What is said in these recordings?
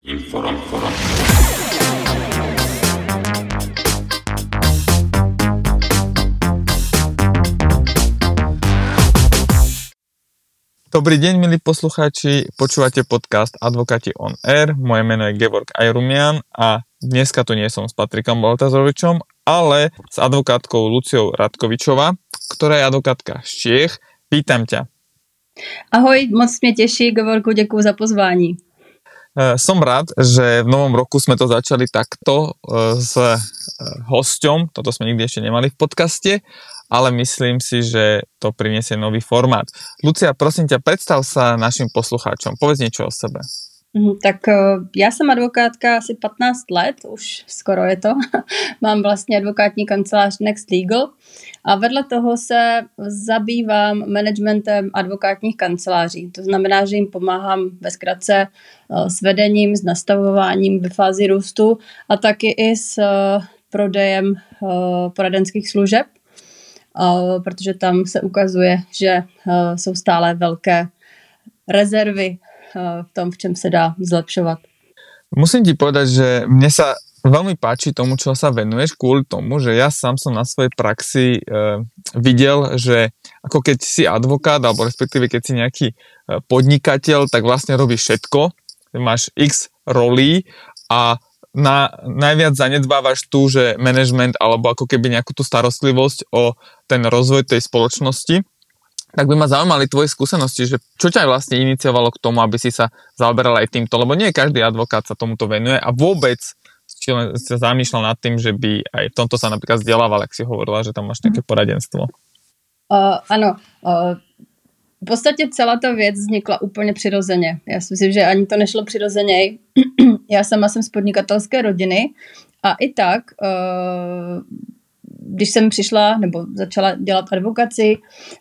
Inform, inform. Dobrý deň, milí poslucháči, počúvate podcast Advokáti on Air, moje meno je Gevorg Ajrumian a dneska tu nie som s Patrikom Baltazovičom, ale s advokátkou Luciou Radkovičová, ktorá je advokátka z Čiech. Vítam ťa. Ahoj, moc mě těší, Gevorku, děkuji za pozvání. E, Som rád, že v novom roku sme to začali takto e, s e, hosťom, toto sme nikdy ešte nemali v podcaste, ale myslím si, že to priniesie nový formát. Lucia, prosím ťa, predstav sa našim poslucháčom, povedz niečo o sebe. Mhm, Tak eh, já jsem advokátka asi 15 let, už skoro je to. Mám vlastně advokátní kancelář Next Legal a vedle toho se zabývám managementem advokátních kanceláří. To znamená, že jim pomáhám ve zkratce eh, s vedením, s nastavováním ve fázi růstu a taky i s eh, prodejem poradenských služeb, protože tam se ukazuje, že jsou stále velké rezervy v tom, v čem se dá zlepšovat. Musím ti povedať, že mne sa veľmi páči tomu, čo sa venuješ kvôli tomu, že ja sám som na svojej praxi e, videl, že ako keď si advokát, alebo respektíve keď si nejaký e, podnikateľ, tak vlastne robíš všetko, máš x rolí a na, najviac zanedbávaš tu, že management alebo ako keby nejakú tú starostlivosť o ten rozvoj tej spoločnosti tak by ma zaujímali tvoje skúsenosti, že čo ťa vlastne iniciovalo k tomu, aby si sa zaoberal aj týmto, lebo nie každý advokát sa tomuto venuje a vôbec či len sa zamýšľal nad tým, že by aj v tomto sa napríklad vzdelával, ak si hovorila, že tam máš nejaké poradenstvo. Uh, ano, uh, v podstatě celá ta věc vznikla úplně přirozeně. Já si myslím, že ani to nešlo přirozeně. Já sama jsem z podnikatelské rodiny a i tak uh, když jsem přišla nebo začala dělat advokaci,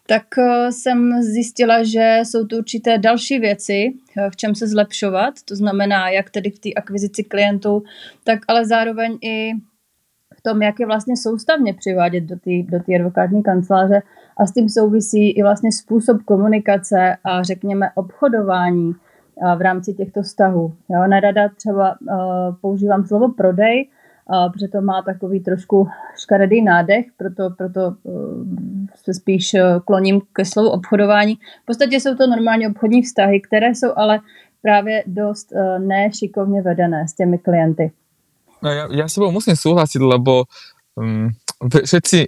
tak eh, jsem zjistila, že jsou tu určité další věci, eh, v čem se zlepšovat. To znamená, jak tedy v té akvizici klientů, tak ale zároveň i v tom, jak je vlastně soustavně přivádět do té do advokátní kanceláře a s tím souvisí i vlastně způsob komunikace a řekněme obchodování eh, v rámci těchto vztahů. Jo, nerada třeba uh, používám slovo prodej, protože to má takový trošku škaredý nádech, proto, proto eh, se spíš eh, kloním ke slovu obchodování. V podstatě jsou to normálně obchodní vztahy, které jsou ale právě dost eh, nešikovně vedené s těmi klienty. No ja, ja s musím súhlasiť, lebo um, všetci,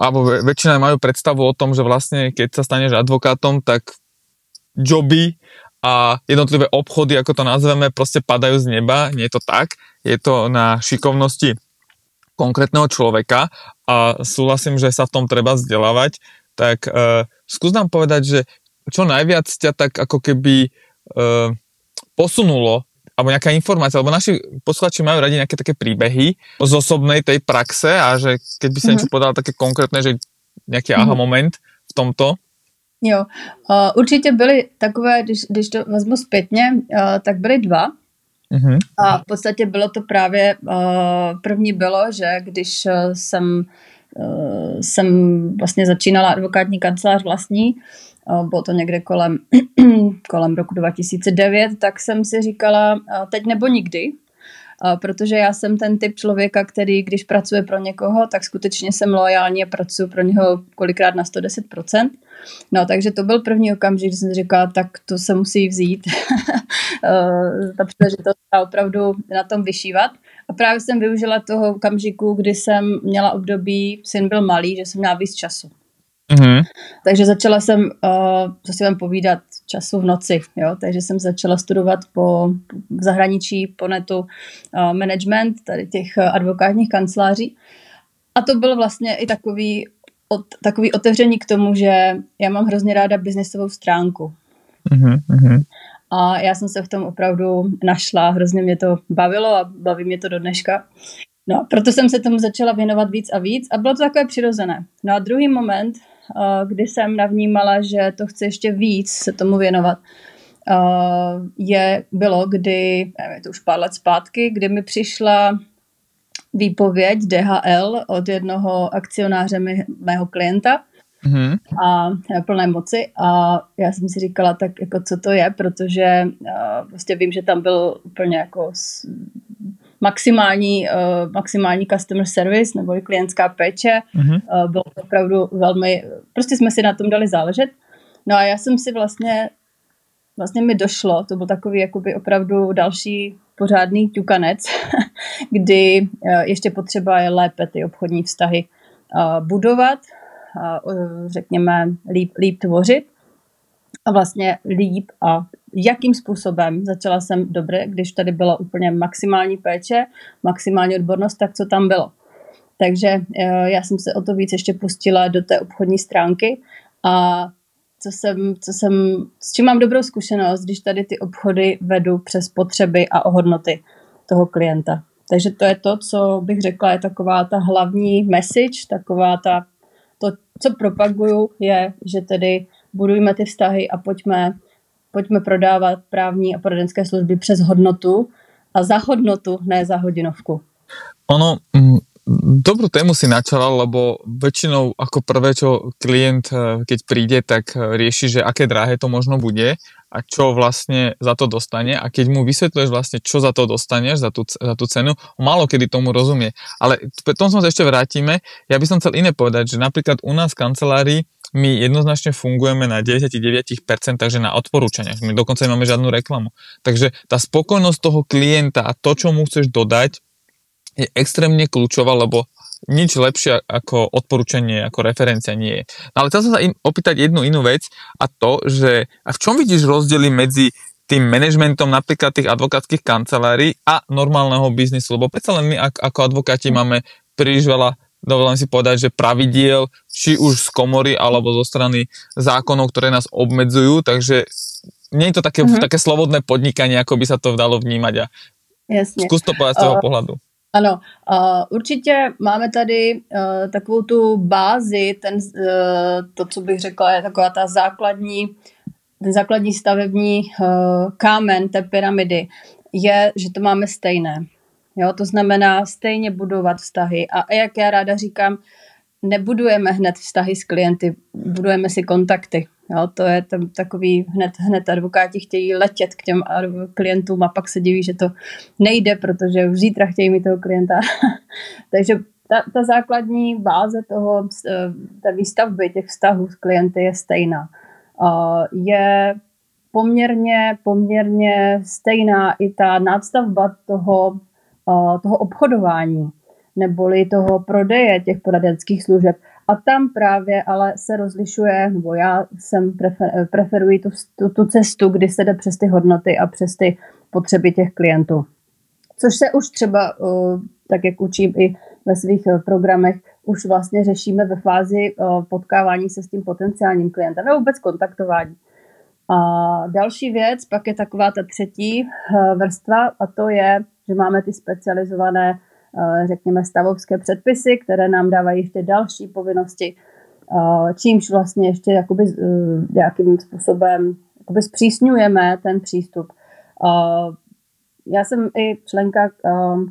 alebo väčšina majú predstavu o tom, že vlastne keď sa staneš advokátom, tak joby a jednotlivé obchody, ako to nazveme, proste padajú z neba. Nie je to tak. Je to na šikovnosti konkrétneho človeka a súhlasím, že sa v tom treba vzdelávať. Tak uh, skús nám povedať, že čo najviac ťa tak ako keby uh, posunulo alebo nejaká informácia, alebo naši posluchači majú radi nejaké také príbehy z osobnej tej praxe a že keď by si mm-hmm. niečo povedal také konkrétne, že nejaký mm-hmm. aha moment v tomto. Jo, uh, určitě byly takové, když, když to vezmu zpětně, uh, tak byly dva. Mm-hmm. A v podstatě bylo to právě, uh, první bylo, že když uh, jsem, uh, jsem vlastně začínala advokátní kancelář vlastní, uh, bylo to někde kolem, kolem roku 2009, tak jsem si říkala, uh, teď nebo nikdy, protože já jsem ten typ člověka, který když pracuje pro někoho, tak skutečně jsem loajální a pracuji pro něho kolikrát na 110%. No, takže to byl první okamžik, kdy jsem říkala, tak to se musí vzít, eh, ta příležitost a opravdu na tom vyšívat. A právě jsem využila toho okamžiku, kdy jsem měla období, syn byl malý, že jsem měla víc času. Mm-hmm. Takže začala jsem, uh, co si vám povídat, času v noci, jo? takže jsem začala studovat po, v zahraničí, po netu uh, management tady těch uh, advokátních kanceláří. A to byl vlastně i takový, od, takový otevření k tomu, že já mám hrozně ráda biznesovou stránku. Mm-hmm. A já jsem se v tom opravdu našla, hrozně mě to bavilo a baví mě to do dneška. No, proto jsem se tomu začala věnovat víc a víc a bylo to takové přirozené. No a druhý moment, kdy jsem navnímala, že to chci ještě víc se tomu věnovat, je, bylo, kdy, nevím, je to už pár let zpátky, kdy mi přišla výpověď DHL od jednoho akcionáře mého klienta, mm-hmm. a plné moci a já jsem si říkala, tak jako co to je, protože uh, prostě vím, že tam byl úplně jako s, maximální, uh, maximální customer service nebo klientská péče. Mm-hmm. Uh, bylo to opravdu velmi, prostě jsme si na tom dali záležet. No a já jsem si vlastně, vlastně mi došlo, to byl takový jakoby opravdu další pořádný ťukanec, kdy uh, ještě potřeba je lépe ty obchodní vztahy uh, budovat, uh, řekněme líp, líp tvořit a vlastně líp a jakým způsobem. Začala jsem dobře, když tady byla úplně maximální péče, maximální odbornost, tak co tam bylo. Takže eh, já jsem se o to víc ještě pustila do té obchodní stránky a co jsem, co jsem, s čím mám dobrou zkušenost, když tady ty obchody vedu přes potřeby a ohodnoty toho klienta. Takže to je to, co bych řekla, je taková ta hlavní message, taková ta, to, co propaguju, je, že tedy budujme ty vztahy a pojďme pojďme prodávat právní a poradenské služby přes hodnotu a za hodnotu, ne za hodinovku. Ono, mm, dobrú tému si načala, lebo väčšinou ako prvé, čo klient, eh, keď príde, tak eh, rieši, že aké drahé to možno bude a čo vlastne za to dostane a keď mu vysvetľuješ vlastne, čo za to dostaneš, za tú, za tú cenu, málo kedy tomu rozumie. Ale k tomu sa ešte vrátime. Ja by som chcel iné povedať, že napríklad u nás v kancelárii my jednoznačne fungujeme na 99%, takže na odporúčaniach. My dokonca nemáme žiadnu reklamu. Takže tá spokojnosť toho klienta a to, čo mu chceš dodať, je extrémne kľúčová, lebo nič lepšie ako odporúčanie, ako referencia nie je. No ale chcel som sa im opýtať jednu inú vec a to, že a v čom vidíš rozdiely medzi tým manažmentom napríklad tých advokátskych kancelárií a normálneho biznisu, lebo predsa len my ako advokáti máme príliš veľa dovolím si povedať, že pravidiel, či už z komory alebo zo strany zákonov, ktoré nás obmedzujú, takže nie je to také, mm-hmm. také slobodné podnikanie, ako by sa to dalo vnímať a Jasně. zkus to povedať z toho uh, pohľadu. Ano, uh, určitě máme tady uh, takovou tu bázi, ten, uh, to, co bych řekla, je taková ta základní, ten základní stavební uh, kámen té pyramidy, je, že to máme stejné. Jo, to znamená stejně budovat vztahy. A jak já ráda říkám, nebudujeme hned vztahy s klienty, budujeme si kontakty. Jo, to je tam takový, hned, hned advokáti chtějí letět k těm klientům a pak se diví, že to nejde, protože už zítra chtějí mít toho klienta. Takže ta, ta základní báze toho, eh, té výstavby těch vztahů s klienty je stejná. Je poměrně, poměrně stejná i ta nadstavba toho toho obchodování neboli toho prodeje těch poradenských služeb. A tam právě ale se rozlišuje, nebo já jsem prefer, preferuji tu, tu, tu cestu, kdy se jde přes ty hodnoty a přes ty potřeby těch klientů. Což se už třeba, tak jak učím i ve svých programech, už vlastně řešíme ve fázi potkávání se s tím potenciálním klientem nebo vůbec kontaktování. A další věc, pak je taková ta třetí vrstva a to je že máme ty specializované, eh, řekněme, stavovské předpisy, které nám dávají ještě další povinnosti, eh, čímž vlastně ještě jakoby eh, nějakým způsobem jakoby zpřísňujeme ten přístup. Já jsem i členka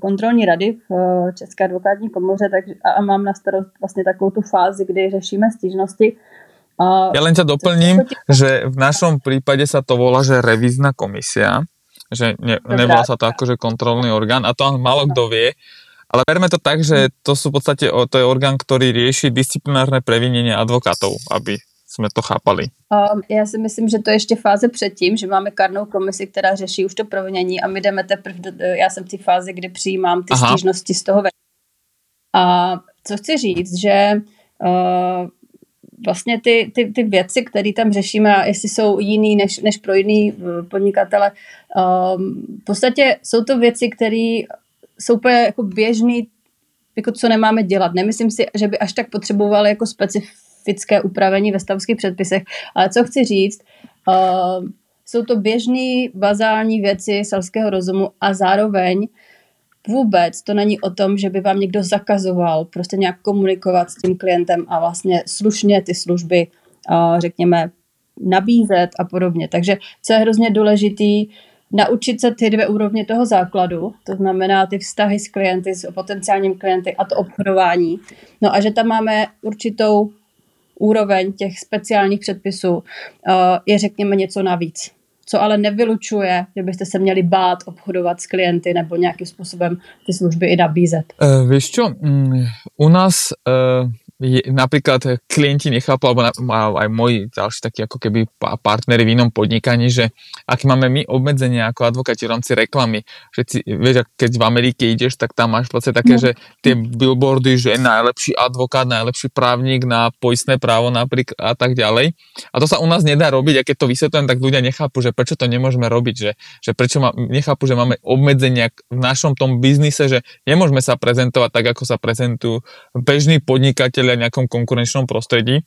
kontrolní rady v České advokátní komoře tak, a mám na starost vlastně takovou tu fázi, kdy řešíme stížnosti. Ja len ťa doplním, že v našom prípade sa to volá, že revízna komisia že ne, nevolá sa to akože kontrolný orgán a to málo kto vie, ale berme to tak, že to sú v podstate, to je orgán, ktorý rieši disciplinárne previnenie advokátov, aby jsme to chápali. Um, já si myslím, že to je ještě fáze předtím, že máme karnou komisi, která řeší už to provinění a my jdeme teprve, do, já jsem v té fázi, kdy přijímám ty Aha. stížnosti z toho. A co chci říct, že uh, vlastně ty, ty, ty věci, které tam řešíme, a jestli jsou jiný než, než pro jiný eh, podnikatele, um, v podstatě jsou to věci, které jsou úplně jako běžný, jako co nemáme dělat. Nemyslím si, že by až tak potřebovali jako specifické upravení ve stavských předpisech, ale co chci říct, uh, jsou to běžné bazální věci selského rozumu a zároveň uh, vůbec to není o tom, že by vám někdo zakazoval prostě nějak komunikovat s tím klientem a vlastně slušně ty služby, řekněme, nabízet a podobně. Takže co je hrozně důležitý, naučit se ty dvě úrovně toho základu, to znamená ty vztahy s klienty, s potenciálním klienty a to obchodování. No a že tam máme určitou úroveň těch speciálních předpisů je řekněme něco navíc co ale nevylučuje, že byste se měli bát obchodovat s klienty nebo nějakým způsobem ty služby i nabízet. Uh, víš čo, um, u nás uh, je, napríklad klienti nechápu, alebo aj moji ďalší takí ako keby partnery v inom podnikaní, že ak máme my obmedzenia ako advokáti v rámci reklamy, že si, vieš, keď v Amerike ideš, tak tam máš vlastne také, no. že tie billboardy, že najlepší advokát, najlepší právnik na poistné právo napríklad a tak ďalej. A to sa u nás nedá robiť a keď to vysvetľujem, tak ľudia nechápu, že prečo to nemôžeme robiť, že, že prečo ma, nechápu, že máme obmedzenia v našom tom biznise, že nemôžeme sa prezentovať tak, ako sa prezentujú bežní podnikateľ v nejakom konkurenčnom prostredí.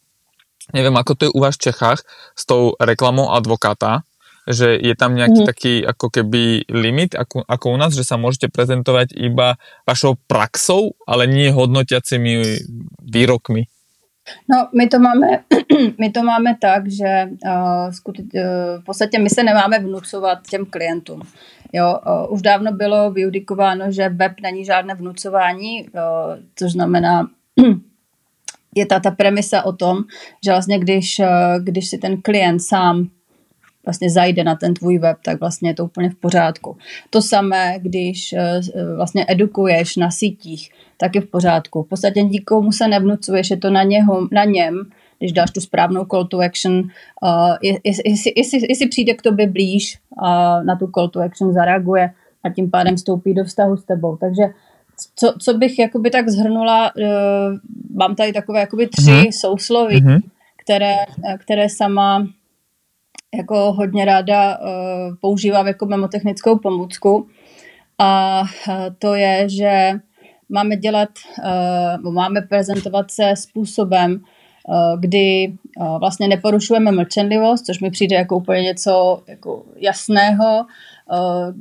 Neviem, ako to je u vás v Čechách s tou reklamou advokáta, že je tam nejaký mm. taký ako keby limit, ako, ako u nás, že sa môžete prezentovať iba vašou praxou, ale nie hodnotiacimi výrokmi. No, my to máme, my to máme tak, že uh, skuti, uh, v podstatě my se nemáme vnucovat těm klientům. Jo, uh, už dávno bylo vyjudikováno, že web není žádné vnucování, uh, což znamená, je ta, ta premisa o tom, že vlastně když, eh, když si ten klient sám vlastně zajde na ten tvůj web, tak vlastně je to úplně v pořádku. To samé, když eh, vlastně edukuješ na sítích, tak je v pořádku. V podstatě nikomu se nevnucuješ, je to na, něho, na něm, když dáš tu správnou call to action, uh, jestli, jestli, jestli přijde k tobě blíž uh, na tu call to action, zareaguje a tím pádem vstoupí do vztahu s tebou. Takže co, co bych jakoby tak zhrnula, uh, mám tady takové jakoby tři mm-hmm. sousloví, mm-hmm. které, které sama jako hodně ráda uh, používám jako memotechnickou pomůcku. A to je, že máme dělat, uh, máme prezentovat se způsobem, uh, kdy uh, vlastně neporušujeme mlčenlivost, což mi přijde jako úplně něco jako jasného, Uh,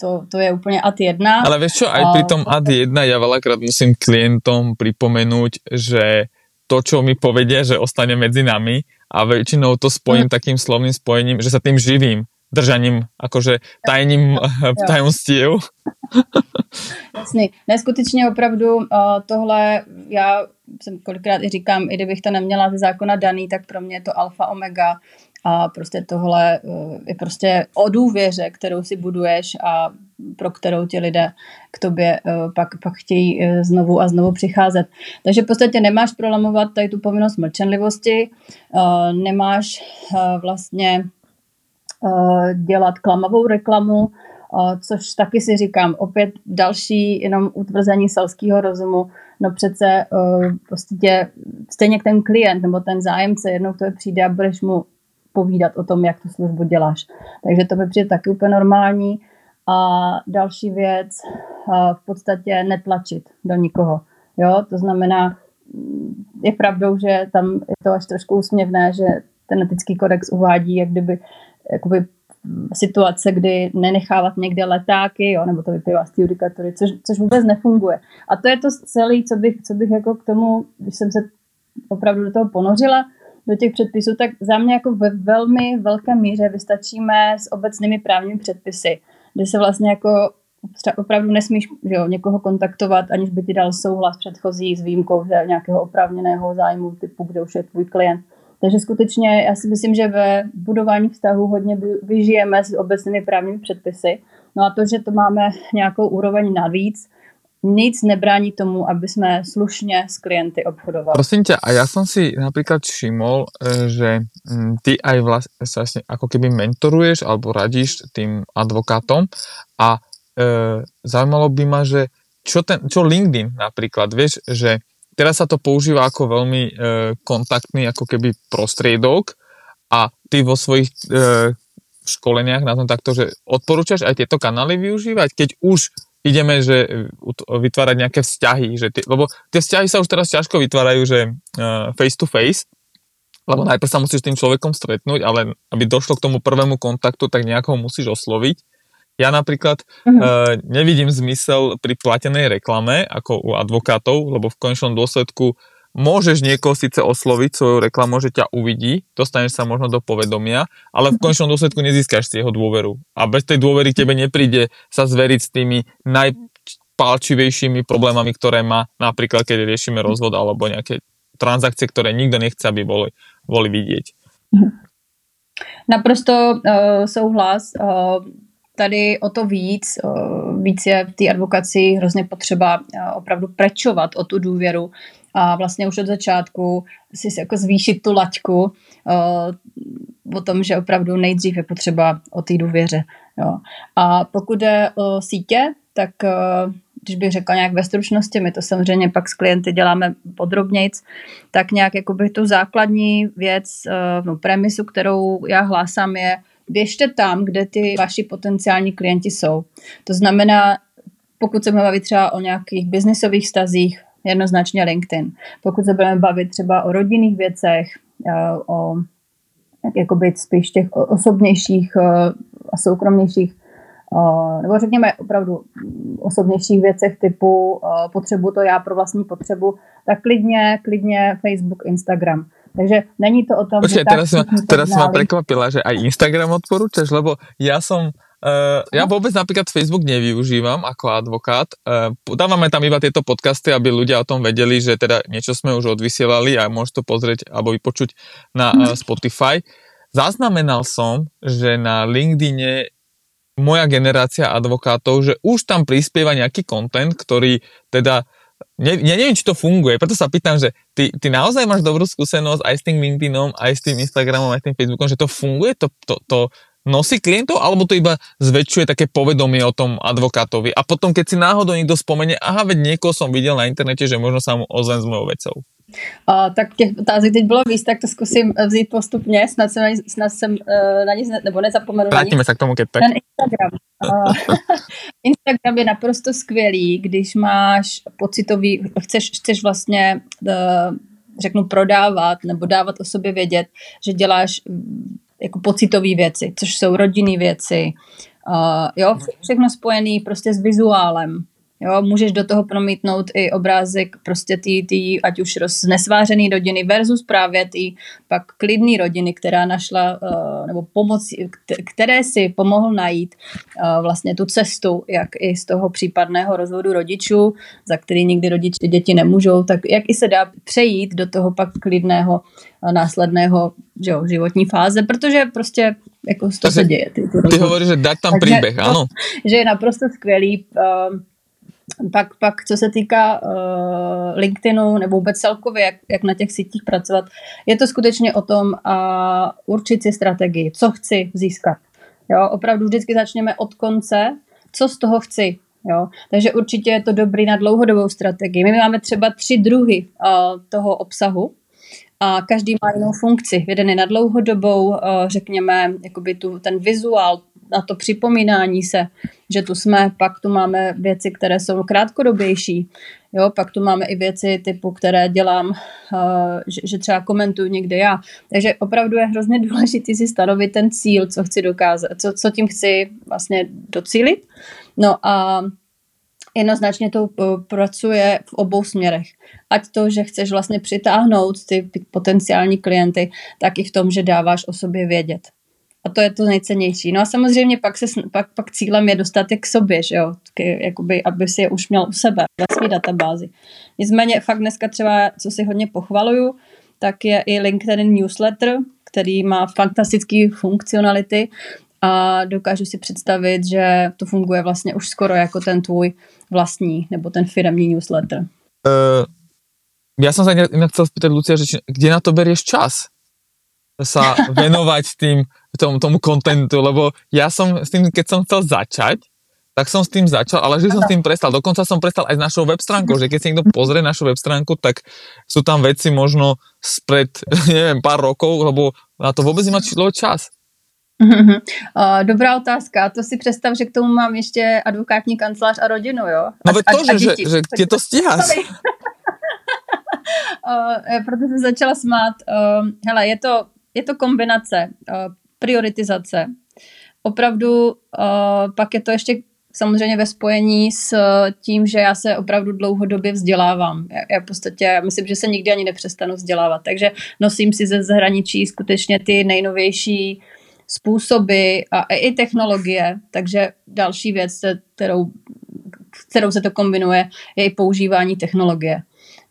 to, to je úplně ad 1. Ale vieš čo, aj pri tom ad 1 ja veľakrát musím klientom pripomenúť, že to, čo mi povedia, že ostane medzi nami a väčšinou to spojím mm. takým slovným spojením, že sa tým živím, držaním, akože tajním tajomstiev. Jasný. Neskutečně opravdu uh, tohle, já jsem kolikrát i říkám, i kdybych to neměla ze zákona daný, tak pro mě je to alfa omega a prostě tohle eh, je prostě o důvěře, kterou si buduješ a pro kterou ti lidé k tobě eh, pak, pak chtějí eh, znovu a znovu přicházet. Takže v podstatě nemáš prolamovat tady tu povinnost mlčenlivosti, nemáš vlastně dělat klamavou reklamu, což taky si říkám, opět další jenom utvrzení selského rozumu, no přece prostě stejně ten klient nebo ten zájemce jednou to přijde a budeš mu povídat o tom, jak tu službu děláš. Takže to mi přijde taky úplně normální. A další věc, v podstatě netlačit do nikoho. Jo, to znamená, je pravdou, že tam je to až trošku úsměvné, že ten etický kodex uvádí, jak kdyby jakoby situace, kdy nenechávat někde letáky, jo, nebo to vyplývá z té judikatury, což, což vůbec nefunguje. A to je to celé, co bych, co bych jako k tomu, když jsem se opravdu do toho ponořila, do těch předpisů, tak za mě jako ve velmi velké míře vystačíme s obecnými právními předpisy, kde se vlastně jako opravdu nesmíš že jo, někoho kontaktovat, aniž by ti dal souhlas předchozí s výjimkou že nějakého oprávněného zájmu typu, kde už je tvůj klient. Takže skutečně já si myslím, že ve budování vztahu hodně vyžijeme s obecnými právními předpisy. No a to, že to máme nějakou úroveň navíc, nic nebrání tomu, aby jsme slušně s klienty obchodovali. Prosím ťa, a ja som si napríklad všimol, e, že mm, ty aj vlastne ako keby mentoruješ alebo radíš tým advokátom a e, zaujímalo by ma, že čo, ten, čo LinkedIn napríklad, vieš, že teraz sa to používa ako veľmi e, kontaktný ako keby prostriedok a ty vo svojich e, školeniach na tom takto, že odporúčaš aj tieto kanály využívať, keď už ideme, že e, vytvárať nejaké vzťahy, že tie, lebo tie vzťahy sa už teraz ťažko vytvárajú, že uh, face to face, lebo najprv sa musíš s tým človekom stretnúť, ale aby došlo k tomu prvému kontaktu, tak nejakého musíš osloviť. Ja napríklad uh-huh. uh, nevidím zmysel pri platenej reklame ako u advokátov, lebo v konečnom dôsledku môžeš niekoho síce osloviť svojou reklamou, že ťa uvidí, dostaneš sa možno do povedomia, ale v konečnom dôsledku nezískaš si jeho dôveru. A bez tej dôvery tebe nepríde sa zveriť s tými najpálčivejšími problémami, ktoré má napríklad, keď riešime rozvod alebo nejaké transakcie, ktoré nikto nechce, aby boli, boli vidieť. Naprosto uh, souhlas. Uh, tady o to víc, uh, víc je v té advokaci hrozně potřeba uh, opravdu prečovat o tu důvěru a vlastně už od začátku si jako zvýšit tu laťku uh, o tom, že opravdu nejdřív je potřeba o té důvěře. Jo. A pokud jde o sítě, tak uh, když bych řekla nějak ve stručnosti, my to samozřejmě pak s klienty děláme podrobnějc, tak nějak jakoby tu základní věc, uh, no, premisu, kterou já hlásám je, běžte tam, kde ty vaši potenciální klienti jsou. To znamená, pokud se bavit třeba o nějakých biznisových stazích, jednoznačně LinkedIn. Pokud se budeme bavit třeba o rodinných věcech, eh, o jakoby spíš těch osobnějších eh, a soukromnějších eh, nebo řekněme opravdu osobnějších věcech typu potřebu to já pro vlastní potřebu, tak klidně, klidně Facebook, Instagram. Takže není to o tom, Počkej, že teraz, tak, ma, teraz ma prekvapila, že aj Instagram odporúčaš, lebo ja som Uh, ja vôbec napríklad Facebook nevyužívam ako advokát. Uh, dávame tam iba tieto podcasty, aby ľudia o tom vedeli, že teda niečo sme už odvysielali a môžete to pozrieť alebo vypočuť na uh, Spotify. Zaznamenal som, že na LinkedIne moja generácia advokátov, že už tam prispieva nejaký content, ktorý teda ne, ja neviem, či to funguje, preto sa pýtam, že ty, ty naozaj máš dobrú skúsenosť aj s tým LinkedInom, aj s tým Instagramom, aj s tým Facebookom, že to funguje, to, to, to nosí klientov, alebo to iba zväčšuje také povedomie o tom advokátovi. A potom, keď si náhodou niekto spomene, aha, veď niekoho som videl na internete, že možno sa mu ozvem s mojou vecou. Uh, tak těch otázek teď bylo víc, tak to zkusím vzít postupně, snad jsem, snad jsem uh, na nic ne, nebo nezapomenu Vrátíme se k tomu, keď tak. Ten Instagram. Uh, Instagram je naprosto skvělý, když máš pocitový, chceš, chceš vlastně uh, řeknu prodávat nebo dávat o sobě vědět, že děláš jako pocitové věci, což jsou rodinné věci, uh, jo, všechno spojené prostě s vizuálem, Jo, můžeš do toho promítnout i obrázek prostě tý, tý ať už nesvářený rodiny versus právě tý pak klidný rodiny, která našla, uh, nebo pomoc, které si pomohl najít uh, vlastně tu cestu, jak i z toho případného rozvodu rodičů, za který nikdy rodiče děti nemůžou, tak jak i se dá přejít do toho pak klidného uh, následného že jo, životní fáze, protože prostě jako to se děje. Ty, ty, ty hovoríš, že dať tam příběh, ano. Že je naprosto skvělý uh, pak, pak co se týká uh, LinkedInu nebo vůbec celkově, jak, jak na těch sítích pracovat, je to skutečně o tom uh, určit si strategii, co chci získat. Jo, opravdu vždycky začněme od konce, co z toho chci. Jo? Takže určitě je to dobrý na dlouhodobou strategii. My máme třeba tři druhy uh, toho obsahu a každý má jinou funkci. Jeden je na dlouhodobou, uh, řekněme, jakoby tu, ten vizuál, na to připomínání se, že tu jsme, pak tu máme věci, které jsou krátkodobější, jo, pak tu máme i věci typu, které dělám, uh, že, že třeba komentuju někde já. Takže opravdu je hrozně důležité si stanovit ten cíl, co chci dokázat, co, co tím chci vlastně docílit. No a jednoznačně to eh, pracuje v obou směrech. Ať to, že chceš vlastně přitáhnout ty potenciální klienty, tak i v tom, že dáváš o sobě vědět. A to je to nejcennější. No a samozřejmě pak, se, pak, pak cílem je dostat je k sobě, že jo? K, jakoby, aby si je už měl u sebe ve své databázi. Nicméně fakt dneska třeba, co si hodně pochvaluju, tak je i LinkedIn newsletter, který má fantastické funkcionality a dokážu si představit, že to funguje vlastně už skoro jako ten tvůj vlastní nebo ten firmní newsletter. Uh, já jsem se jinak chcel Lucia, kde na to berieš čas? sa venovať tým, tomu, tomu kontentu, lebo ja som s tým, keď som chcel začať, tak som s tým začal, ale že som s tým prestal. Dokonca som prestal aj s našou web stránkou, že keď si niekto pozrie našu web stránku, tak sú tam veci možno spred, neviem, pár rokov, lebo na to vôbec nemá človek čas. Dobrá otázka. To si představ, že k tomu mám ještě advokátní kancelář a rodinu, jo? A, no to, a, že, a že, že tě to stíháš. uh, proto jsem začala smát. Uh, hele, je to je to kombinace, uh, prioritizace. Opravdu uh, pak je to ještě samozřejmě ve spojení s tím, že já se opravdu dlouhodobě vzdělávám. Já, já v podstatě myslím, že se nikdy ani nepřestanu vzdělávat, takže nosím si ze zahraničí skutečně ty nejnovější způsoby a i technologie, takže další věc, kterou, kterou se to kombinuje, je i používání technologie.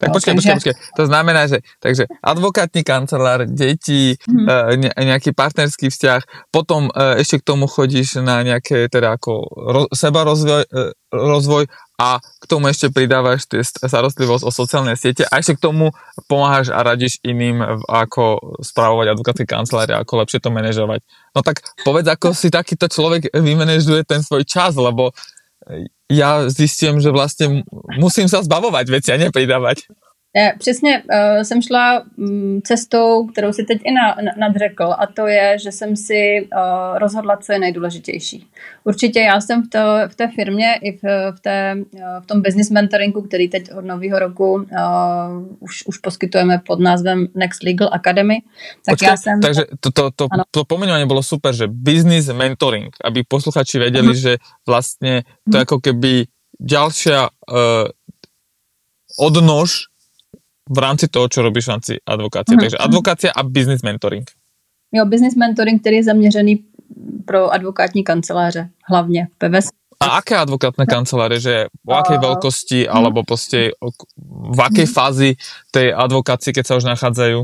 Tak No, počkej, takže- počkej, počkej. To znamená, že takže advokátny kancelár, deti, Mhm. e, ne, nejaký partnerský vzťah, potom e, ešte k tomu chodíš na nejaké teda ako ro, seba rozvoj, e, rozvoj a k tomu ešte pridávaš tie st- starostlivosť o sociálne siete a ešte k tomu pomáhaš a radíš iným, v- ako spravovať advokátske kancelárie, ako lepšie to manažovať. No tak povedz, ako si takýto človek vymanéžuje ten svoj čas, lebo ja zistím, že vlastne musím sa zbavovať veci a nepridávať. Ne, přesně uh, jsem šla um, cestou, kterou si teď i na, na, nadřekl, a to je, že jsem si uh, rozhodla, co je nejdůležitější. Určitě já jsem v, to, v té firmě i v, v, té, uh, v tom business mentoringu, který teď od nového roku uh, už, už poskytujeme pod názvem Next Legal Academy, tak Počkej, já jsem... takže to, to, to, Ano. to pomenovanie bolo super, že business mentoring, aby posluchači vedeli, že vlastne to je ako keby ďalšia uh, odnož v rámci toho, čo robíš v rámci advokácie. Mhm. Takže advokácia a business mentoring. Jo, business mentoring, který je zaměřený pro advokátní kanceláře, hlavně PVS. A aké advokátne kancelárie, že o akej A- veľkosti, alebo proste o- v akej fázi tej advokácie, keď sa už nachádzajú?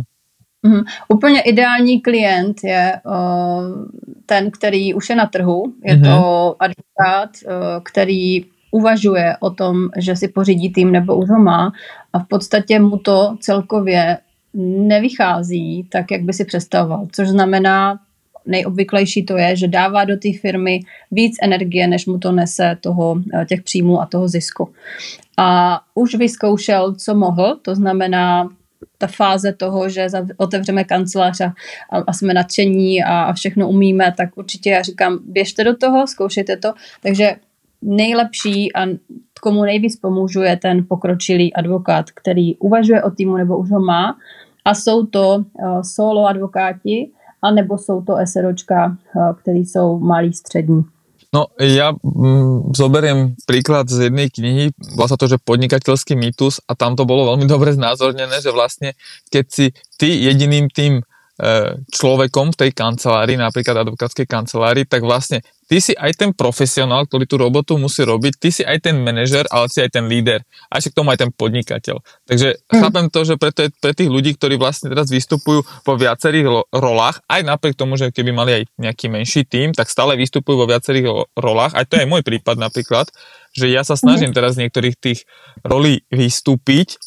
Mhm. Úplně ideální klient je uh, ten, který už je na trhu. Je Mhm. to advokát, uh, který uvažuje o tom, že si pořídí tým nebo už ho má a v podstatě mu to celkově nevychází tak, jak by si představoval. Což znamená, nejobvyklejší to je, že dává do té firmy víc energie, než mu to nese toho, eh, těch příjmů a toho zisku. A už vyzkoušel, co mohl, to znamená ta fáze toho, že otevřeme kancelář a, a jsme nadšení a, a všechno umíme, tak určitě já říkám, běžte do toho, zkoušejte to. Takže nejlepší a komu nejvíc pomůžu je ten pokročilý advokát, který uvažuje o týmu nebo už ho má a jsou to uh, solo advokáti a nebo jsou to SROčka, uh, který jsou malí střední. No ja mm, zoberiem príklad z jednej knihy, sa to, že podnikateľský mýtus a tam to bolo veľmi dobre znázornené, že vlastne keď si ty jediným tým človekom v tej kancelárii, napríklad advokátskej kancelárii, tak vlastne ty si aj ten profesionál, ktorý tú robotu musí robiť, ty si aj ten manažer, ale si aj ten líder a ešte k tomu aj ten podnikateľ. Takže mm. chápem to, že pre, pre tých ľudí, ktorí vlastne teraz vystupujú vo viacerých rolách, aj napriek tomu, že keby mali aj nejaký menší tím, tak stále vystupujú vo viacerých ro- rolách. Aj to je môj prípad napríklad, že ja sa snažím teraz z niektorých tých rolí vystúpiť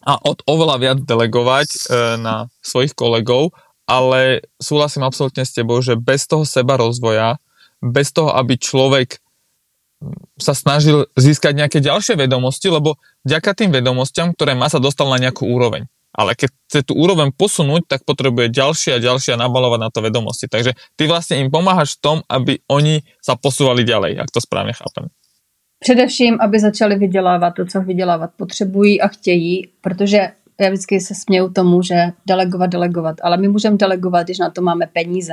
a od oveľa viac delegovať e, na svojich kolegov, ale súhlasím absolútne s tebou, že bez toho seba rozvoja, bez toho, aby človek sa snažil získať nejaké ďalšie vedomosti, lebo vďaka tým vedomostiam, ktoré má, sa dostal na nejakú úroveň. Ale keď chce tú úroveň posunúť, tak potrebuje ďalšie a ďalšie a nabalovať na to vedomosti. Takže ty vlastne im pomáhaš v tom, aby oni sa posúvali ďalej, ak to správne chápem. Především, aby začali vydělávat to, co vydělávat potřebují a chtějí, protože já vždycky se směju tomu, že delegovat, delegovat, ale my můžeme delegovat, když na to máme peníze,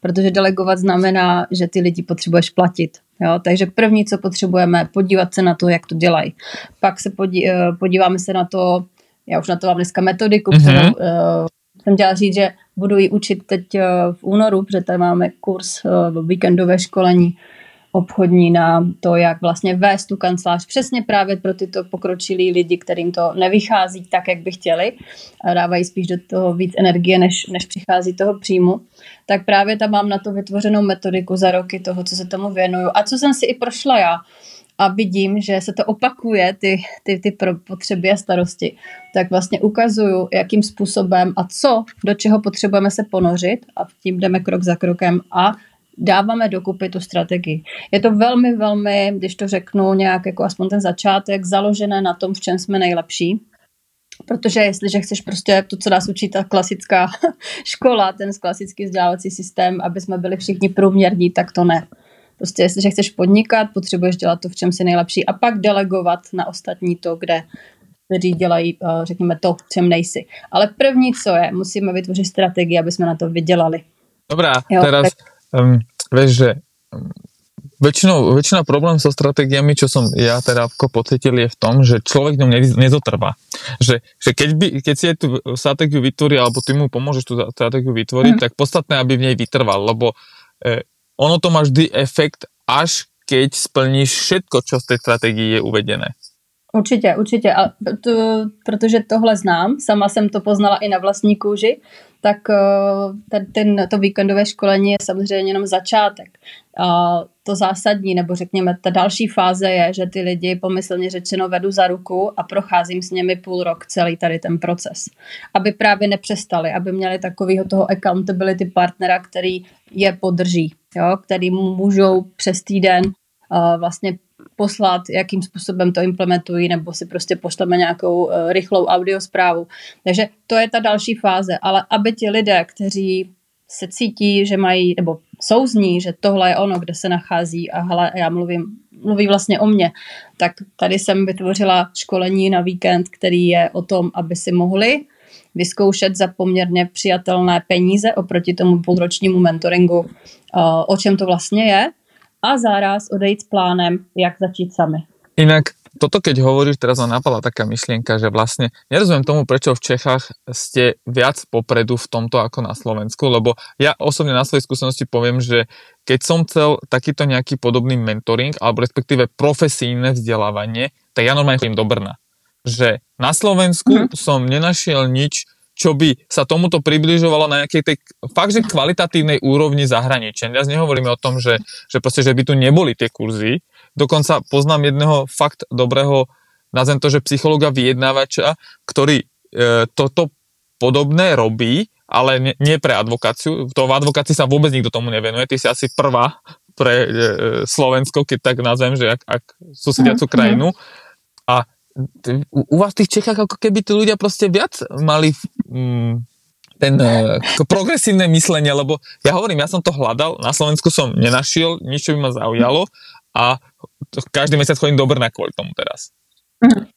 protože delegovat znamená, že ty lidi potřebuješ platit. Jo? Takže první, co potřebujeme, podívat se na to, jak to dělají. Pak se podí, eh, podíváme se na to, já už na to mám dneska metodiku, Mhm. kterou uh, jsem chtěla říct, že budu ji učit teď uh, v únoru, protože tady máme kurz uh, víkendové školení obchodní na to, jak vlastně vést tu kancelář přesně právě pro tyto pokročilí lidi, kterým to nevychází tak, jak by chtěli a dávají spíš do toho víc energie, než, než přichází toho příjmu, tak právě tam mám na to vytvořenou metodiku za roky toho, co se tomu věnuju. A co jsem si i prošla já. A vidím, že se to opakuje, ty, ty, ty potřeby a starosti, tak vlastně ukazuju, jakým způsobem a co, do čeho potřebujeme se ponořit. A tím jdeme krok za krokem a dáváme dokupy tu strategii. Je to velmi, velmi, když to řeknu nějak jako aspoň ten začátek, založené na tom, v čem jsme nejlepší. Protože jestliže chceš prostě to, co nás učí ta klasická škola, ten klasický vzdělávací systém, aby jsme byli všichni průměrní, tak to ne. Prostě jestliže chceš podnikat, potřebuješ dělat to, v čem jsi nejlepší a pak delegovat na ostatní to, kde kteří dělají, eh, řekněme, to, v čem nejsi. Ale první, co je, musíme vytvořit strategii, aby jsme na to vydělali. Dobrá, Jo, teraz, um, vieš, že väčšinou, väčšina problém so stratégiami, čo som ja teda pocitil, je v tom, že človek ňom nez- nezotrvá. Že, že keď, by, keď si tú stratégiu vytvorí, alebo ty mu pomôžeš tú stratégiu vytvoriť, Mhm. tak podstatné, aby v nej vytrval, lebo eh, ono to má vždy efekt, až keď splníš všetko, čo v tej stratégii je uvedené. Určitě, určitě. A to, protože tohle znám, sama jsem to poznala i na vlastní kůži, tak ten, ten, to víkendové školení je samozřejmě jenom začátek. To zásadní, nebo řekněme, ta další fáze je, že ty lidi pomyslně řečeno vedu za ruku a procházím s nimi půl rok celý tady ten proces. Aby právě nepřestali, aby měli takového toho accountability partnera, který je podrží, jo, který můžou přes týden uh, vlastně poslat, jakým způsobem to implementují, nebo si prostě pošleme nějakou uh, rychlou audiosprávu. Takže to je ta další fáze, ale aby ti lidé, kteří se cítí, že mají, nebo souzní, že tohle je ono, kde se nachází a hele, já mluvím, mluví vlastně o mně, tak tady jsem vytvořila školení na víkend, který je o tom, aby si mohli vyzkoušet za poměrně přijatelné peníze oproti tomu půlročnímu mentoringu, uh, o čem to vlastně je a záraz odejít s plánem, jak začít sami. Inak toto keď hovoríš, teraz ma napadla taká myšlienka, že vlastne nerozumiem tomu, prečo v Čechách ste viac popredu v tomto ako na Slovensku, lebo ja osobne na svojej skúsenosti poviem, že keď som chcel takýto nejaký podobný mentoring, alebo respektíve profesijné vzdelávanie, tak ja normálne chodím do Brna. Že na Slovensku mm-hmm. som nenašiel nič, čo by sa tomuto približovalo na nejakej tej fakt, že kvalitatívnej úrovni zahraničia. Ja nehovoríme o tom, že, že proste, že by tu neboli tie kurzy. Dokonca poznám jedného fakt dobrého, nazvem to, že psychologa vyjednávača, ktorý e, toto podobné robí, ale nie, nie pre advokáciu. To v advokácii sa vôbec nikto tomu nevenuje. Ty si asi prvá pre e, Slovensko, keď tak nazvem, že ak, ak susediacu mhm, krajinu. A u vás v tých Čechách ako keby tí ľudia proste viac mali mm, ten uh, progresívne myslenie, lebo ja hovorím, ja som to hľadal, na Slovensku som nenašiel, nič, čo by ma zaujalo a to, každý mesiac chodím do Brna kvôli tomu teraz. Mhm.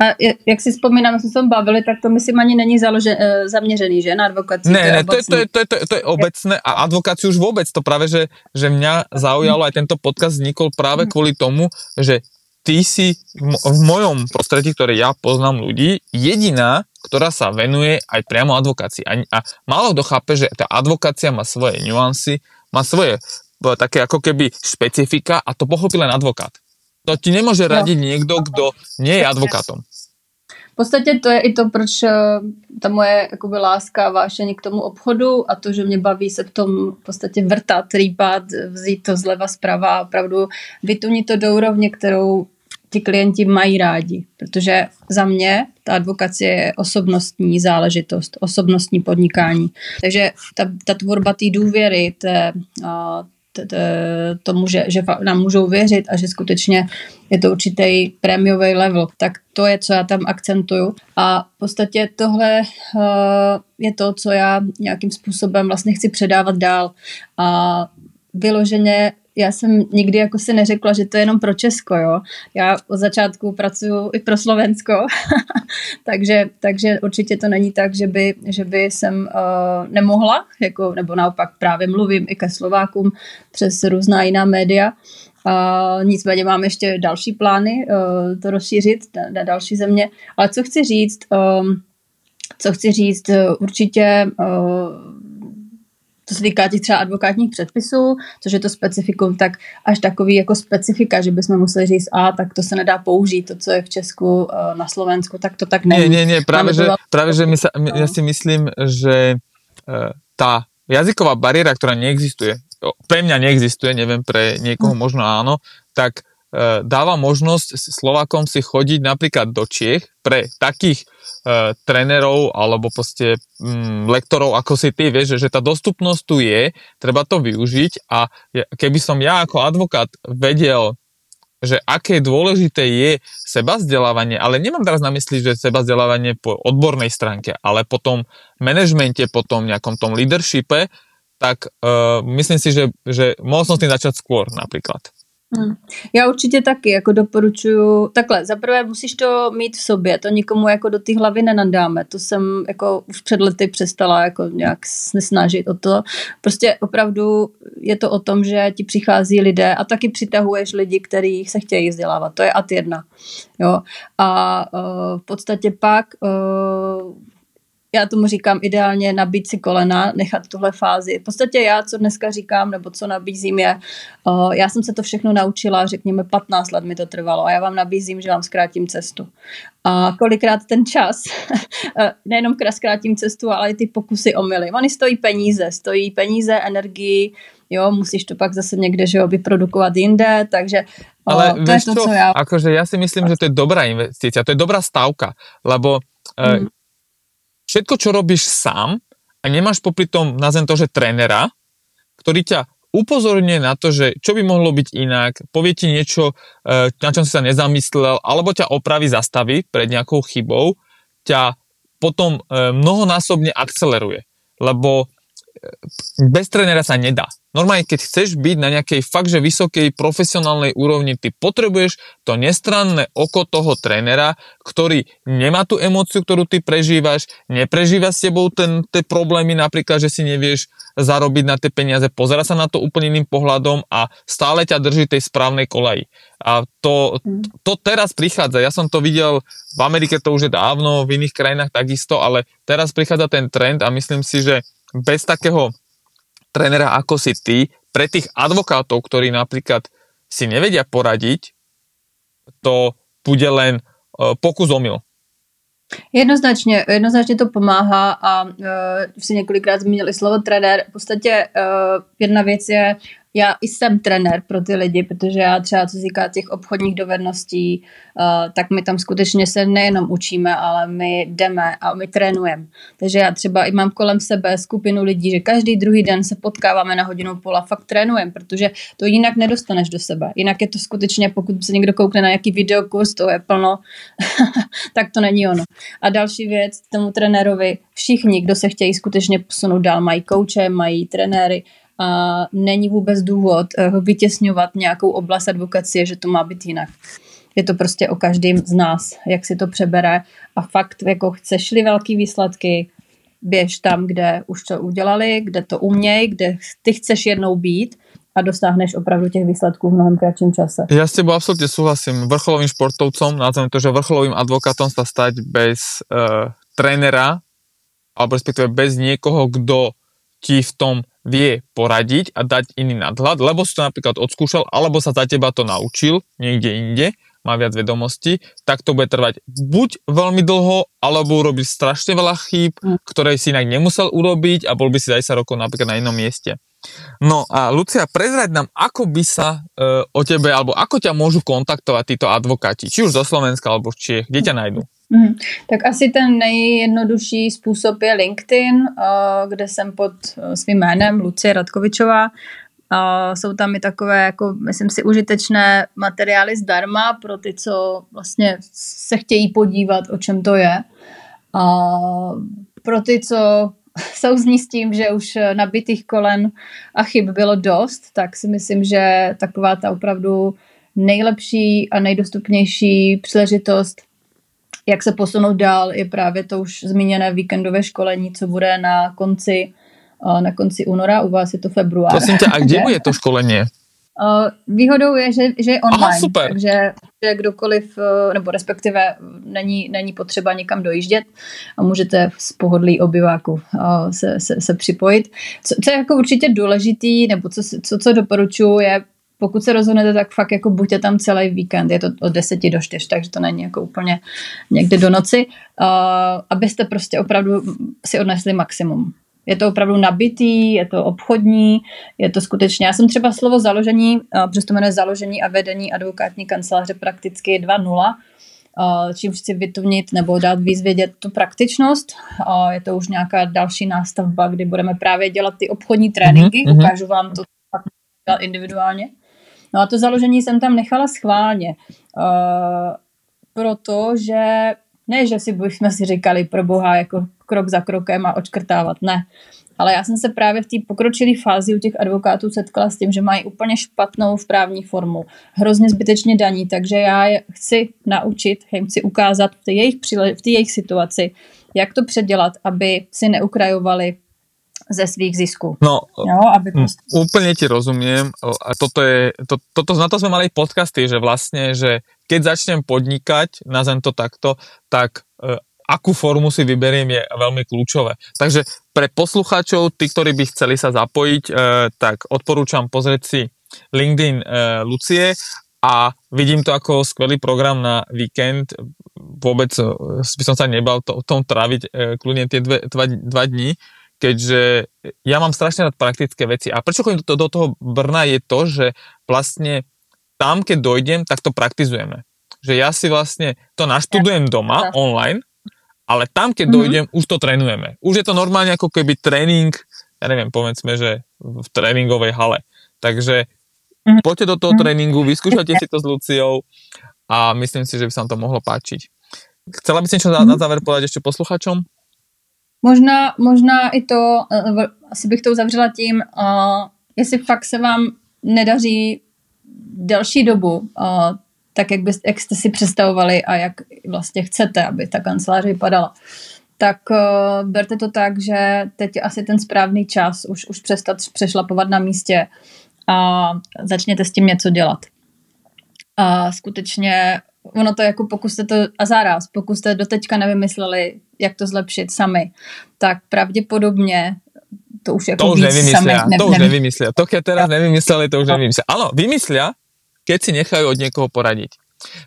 A jak si vzpomínám, jsme se bavili, tak to myslím ani není založe, e, zaměřený, že, na advokaci. Ne, ne, to je, to, je, to, je, to, je, to je obecné a advokáciu už vůbec, to právě, že, že mňa zaujalo, aj tento podcast vznikol práve kvôli tomu, že ty si v mojom prostredí, ktoré ja poznám ľudí, jediná, ktorá sa venuje aj priamo advokácii. A, a málo kto chápe, že tá advokácia má svoje nuancy, má svoje také ako keby špecifika a to pochopí len advokát. To ti nemôže no. radiť niekto, kdo nie je advokátom. V podstatě to je i to, proč eh, ta moje jakoby, láska vášení k tomu obchodu a to, že mě baví se v tom v podstatě vrtat, rýpat, vzít to zleva zprava a opravdu vytunit to do úrovně, kterou ti klienti mají rádi, protože za mě ta advokacie je osobnostní záležitost, osobnostní podnikání. Takže ta, ta tvorba té důvěry, té, tomu, že, že nám můžou věřit a že skutečně je to určitý prémiový level, tak to je, co já tam akcentuju. A v podstatě tohle je to, co já nějakým způsobem vlastně chci předávat dál. A vyloženě já jsem nikdy jako si neřekla, že to je jenom pro Česko, jo. Já od začátku pracuji i pro Slovensko, takže, takže určitě to není tak, že by, že by jsem uh, nemohla, jako, nebo naopak právě mluvím i ke Slovákům přes různá jiná média. Uh, nicméně mám ještě další plány uh, to rozšířit na, na další země. Ale co chci říct, um, co chci říct, určitě uh, co se týká těch třeba advokátních předpisů, což je to specifikum, tak až takový jako specifika, že bychom museli říct, a tak to se nedá použít, to, co je v Česku, eh, na Slovensku, tak to tak není. Nie, nie, nie, práve, že, práve, že my sa, my, ja si myslím, že uh, tá jazyková bariéra, ktorá neexistuje, pre mňa neexistuje, neviem, pre niekoho hm. možno áno, tak dáva možnosť Slovákom si chodiť napríklad do Čiech pre takých uh, trénerov alebo proste um, lektorov, ako si ty, vieš, že, že tá dostupnosť tu je, treba to využiť a keby som ja ako advokát vedel, že aké dôležité je seba vzdelávanie, ale nemám teraz na mysli, že seba vzdelávanie po odbornej stránke, ale po tom manažmente, po tom nejakom tom leadershipe, tak uh, myslím si, že, že mohol som s tým začať skôr napríklad. Hmm. Já určitě taky jako doporučuju, takhle, zaprvé musíš to mít v sobě, to nikomu jako do té hlavy nenadáme, to jsem jako už před lety přestala jako nějak nesnažit o to, prostě opravdu je to o tom, že ti přichází lidé a taky přitahuješ lidi, kteří se chtějí vzdělávat, to je ad jedna, jo, a uh, v podstatě pak uh, já tomu říkám ideálně nabít si kolena, nechat tuhle fázi. V podstatě já, co dneska říkám, nebo co nabízím je, uh, já jsem se to všechno naučila, řekněme 15 let mi to trvalo a já vám nabízím, že vám zkrátím cestu. A kolikrát ten čas, nejenom zkrátím cestu, ale i ty pokusy o mily. Oni stojí peníze, stojí peníze, energii, jo, musíš to pak zase někde, že jo, vyprodukovat jinde, takže ale o, to je to, čo, co ja... akože ja si myslím, že to je dobrá investícia, to je dobrá stavka, lebo mm. Všetko, čo robíš sám a nemáš popri tom, nazvem to, že trénera, ktorý ťa upozorňuje na to, že čo by mohlo byť inak, povie ti niečo, e, na čom si sa nezamyslel, alebo ťa opraví, zastaví pred nejakou chybou, ťa potom e, mnohonásobne akceleruje. Lebo bez trénera sa nedá. Normálne, keď chceš byť na nejakej fakt, že vysokej profesionálnej úrovni, ty potrebuješ to nestranné oko toho trénera, ktorý nemá tú emóciu, ktorú ty prežívaš, neprežíva s tebou ten, tie problémy, napríklad, že si nevieš zarobiť na tie peniaze, pozera sa na to úplne iným pohľadom a stále ťa drží tej správnej kolaji. A to, to teraz prichádza. Ja som to videl v Amerike, to už je dávno, v iných krajinách takisto, ale teraz prichádza ten trend a myslím si, že bez takého trénera ako si ty, pre tých advokátov, ktorí napríklad si nevedia poradiť, to bude len uh, pokus omyl. Jednoznačně, jednoznačně to pomáhá a uh, si několikrát zmínili slovo trenér. V podstatě uh, jedna věc je já i jsem trenér pro ty lidi, protože já třeba, co týká těch obchodních dovedností, uh, tak my tam skutečně se nejenom učíme, ale my jdeme a my trénujeme. Takže já třeba i mám kolem sebe skupinu lidí, že každý druhý den se potkáváme na hodinu půl a fakt trénujeme, protože to jinak nedostaneš do sebe. Jinak je to skutečně, pokud se někdo koukne na nějaký videokurs, to je plno, tak to není ono. A další věc, tomu trenérovi, všichni, kdo se chtějí skutečně posunout dál, mají kouče, mají trenéry, není vůbec důvod eh, vytěsňovat nějakou oblast advokacie, že to má být jinak. Je to prostě o každém z nás, jak si to přebere a fakt, jako chceš-li velký výsledky, běž tam, kde už to udělali, kde to umějí, kde ty chceš jednou být a dosáhneš opravdu těch výsledků v mnohem kratším čase. Já s tebou absolutně souhlasím. Vrcholovým športovcom, nazvem to, že vrcholovým advokátom sa stať bez uh, trénera, alebo respektíve bez niekoho, kdo ti v tom vie poradiť a dať iný nadhľad, lebo si to napríklad odskúšal, alebo sa za teba to naučil niekde inde, má viac vedomostí, tak to bude trvať buď veľmi dlho, alebo urobiť strašne veľa chýb, mm. ktoré si inak nemusel urobiť a bol by si 10 rokov napríklad na inom mieste. No a Lucia, prezrať nám, ako by sa e, o tebe, alebo ako ťa môžu kontaktovať títo advokáti, či už zo Slovenska, alebo z Čiech, kde ťa nájdú? Mm, tak asi ten nejjednodušší způsob je LinkedIn, uh, kde jsem pod uh, svým jménem Lucie Radkovičová. Uh, jsou tam i takové, jako, myslím si, užitečné materiály zdarma pro ty, co vlastně se chtějí podívat, o čem to je. Uh, pro ty, co souzní s tím, že už nabitých kolen a chyb bylo dost, tak si myslím, že taková ta opravdu nejlepší a nejdostupnější příležitost jak se posunout dál, je právě to už zmíněné víkendové školení, co bude na konci, na konci února, u vás je to február. Prosím tě, a kde je to školení? Výhodou je, že, že je online, Aha, super. takže že kdokoliv, nebo respektive není, není potřeba někam dojíždět a můžete z pohodlí obyváku se, se, se připojit. Co, co je jako určitě důležitý, nebo co, co, co doporučuji, je pokud se rozhodnete, tak fakt jako buďte tam celý víkend, je to od 10 do 4, takže to není jako úplně někde do noci, uh, abyste prostě opravdu si odnesli maximum. Je to opravdu nabitý, je to obchodní, je to skutečně. Já jsem třeba slovo založení, uh, přesto jmenuje založení a vedení advokátní kanceláře prakticky 2.0, uh, čím chci vytunit nebo dát víc vědět tu praktičnost. Je to už nějaká další nástavba, kdy budeme právě dělat ty obchodní tréninky, mm-hmm. ukážu vám to individuálně. No a to založení jsem tam nechala schválně, uh, protože ne, že si bychom si říkali pro boha jako krok za krokem a očkrtávat, ne. Ale já jsem se právě v té pokročilé fázi u těch advokátů setkala s tím, že mají úplně špatnou v právní formu, hrozně zbytečně daní, takže já je chci naučit, jim chci ukázat v té jejich, v té jejich situaci, jak to předělat, aby si neukrajovali ze svých zisků. No, jo, aby prostě... úplne ti rozumiem. A toto je, to, toto, na to sme mali podcasty, že vlastne, že keď začnem podnikať, nazvem to takto, tak e, akú formu si vyberiem je veľmi kľúčové. Takže pre poslucháčov, tí, ktorí by chceli sa zapojiť, e, tak odporúčam pozrieť si LinkedIn e, Lucie a vidím to ako skvelý program na víkend. Vôbec e, by som sa nebal to, tom tráviť e, kľudne tie dve, dva, dva dní, keďže ja mám strašne rád praktické veci. A prečo chodím do, do toho Brna je to, že vlastne tam, keď dojdem, tak to praktizujeme. Že ja si vlastne to naštudujem doma, online, ale tam, keď mm-hmm. dojdem, už to trénujeme. Už je to normálne ako keby tréning, ja neviem, povedzme, že v tréningovej hale. Takže mm-hmm. poďte do toho mhm. tréningu, vyskúšajte si to s Luciou a myslím si, že by sa vám to mohlo páčiť. Chcela by si niečo mm-hmm. na záver povedať ešte posluchačom? Možná, možná i to, uh, asi bych to uzavřela tím, uh, jestli fakt se vám nedaří delší dobu, uh, tak jak, byste, jak jste si představovali a jak vlastně chcete, aby ta kancelář vypadala. Tak berte to tak, že teď je asi ten správný čas už, už přestat přešlapovat na místě a začněte s tím něco dělat. A skutečně ono to jako pokud jste to, a záraz, pokud jste doteďka nevymysleli, jak to zlepšit sami, tak pravděpodobně to už jako to už nevymyslia, sami, ne, to už nevymyslia. To, keď teraz nevymysleli, to už nevymyslia. Áno, vymyslia, keď si nechajú od niekoho poradiť.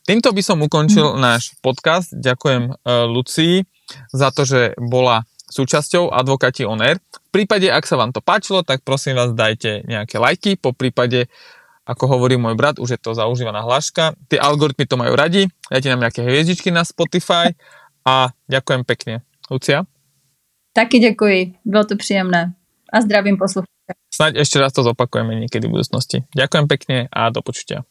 Týmto by som ukončil mm. náš podcast. Ďakujem uh, Lucii za to, že bola súčasťou Advokati on Air. V prípade, ak sa vám to páčilo, tak prosím vás dajte nejaké lajky, po prípade, ako hovorí môj brat, už je to zaužívaná hláška. Tie algoritmy to majú radi, dajte nám nejaké hviezdičky na Spotify a ďakujem pekne. Lucia? Taky děkuji, bylo to příjemné a zdravím posluchače. Snaď ešte raz to zopakujeme niekedy v budúcnosti. Ďakujem pekne a do počutia.